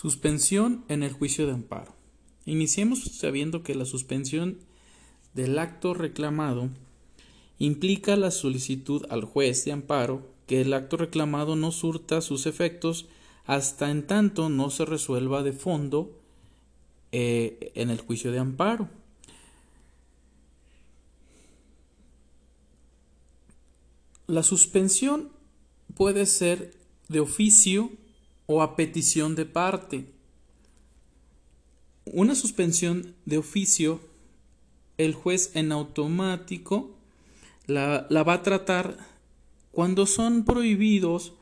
Suspensión en el juicio de amparo. Iniciemos sabiendo que la suspensión del acto reclamado implica la solicitud al juez de amparo que el acto reclamado no surta sus efectos hasta en tanto no se resuelva de fondo eh, en el juicio de amparo. La suspensión puede ser de oficio o a petición de parte. Una suspensión de oficio, el juez en automático la, va a tratar cuando son prohibidos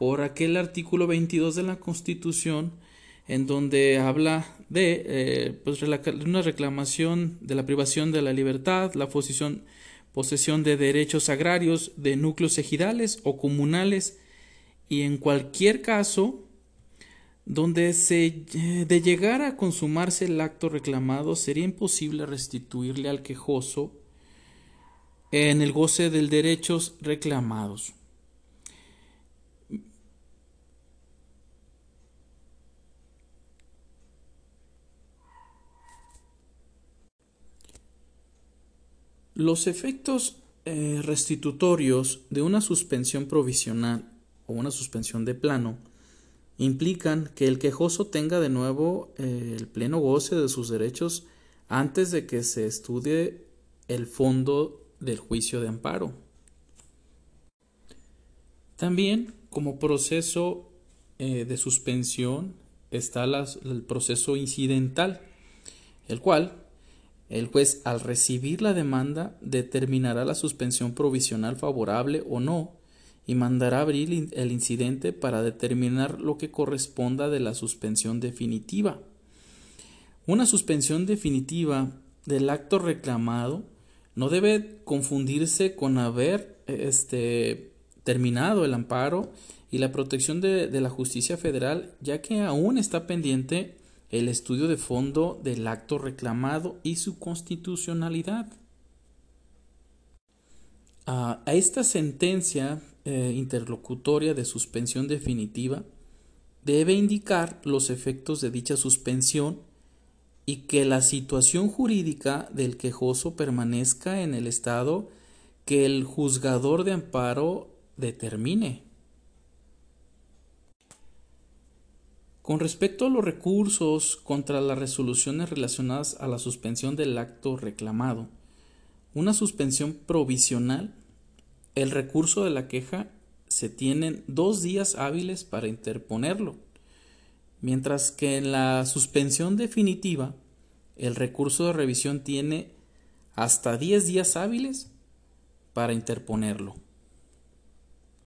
por aquel artículo 22 de la Constitución en donde habla de eh, pues, una reclamación de la privación de la libertad, la posesión, posesión de derechos agrarios de núcleos ejidales o comunales y en cualquier caso donde se, de llegar a consumarse el acto reclamado sería imposible restituirle al quejoso en el goce de derechos reclamados. Los efectos eh, restitutorios de una suspensión provisional o una suspensión de plano implican que el quejoso tenga de nuevo eh, el pleno goce de sus derechos antes de que se estudie el fondo del juicio de amparo. También como proceso eh, de suspensión está el proceso incidental, el cual el juez al recibir la demanda determinará la suspensión provisional favorable o no y mandará abrir el incidente para determinar lo que corresponda de la suspensión definitiva. Una suspensión definitiva del acto reclamado no debe confundirse con haber este, terminado el amparo y la protección de, de la justicia federal, ya que aún está pendiente el estudio de fondo del acto reclamado y su constitucionalidad. A, esta sentencia eh, interlocutoria de suspensión definitiva debe indicar los efectos de dicha suspensión y que la situación jurídica del quejoso permanezca en el estado que el juzgador de amparo determine. Con respecto a los recursos contra las resoluciones relacionadas a la suspensión del acto reclamado, una suspensión provisional el recurso de la queja se tienen dos días hábiles para interponerlo, mientras que en la suspensión definitiva el recurso de revisión tiene hasta 10 días hábiles para interponerlo.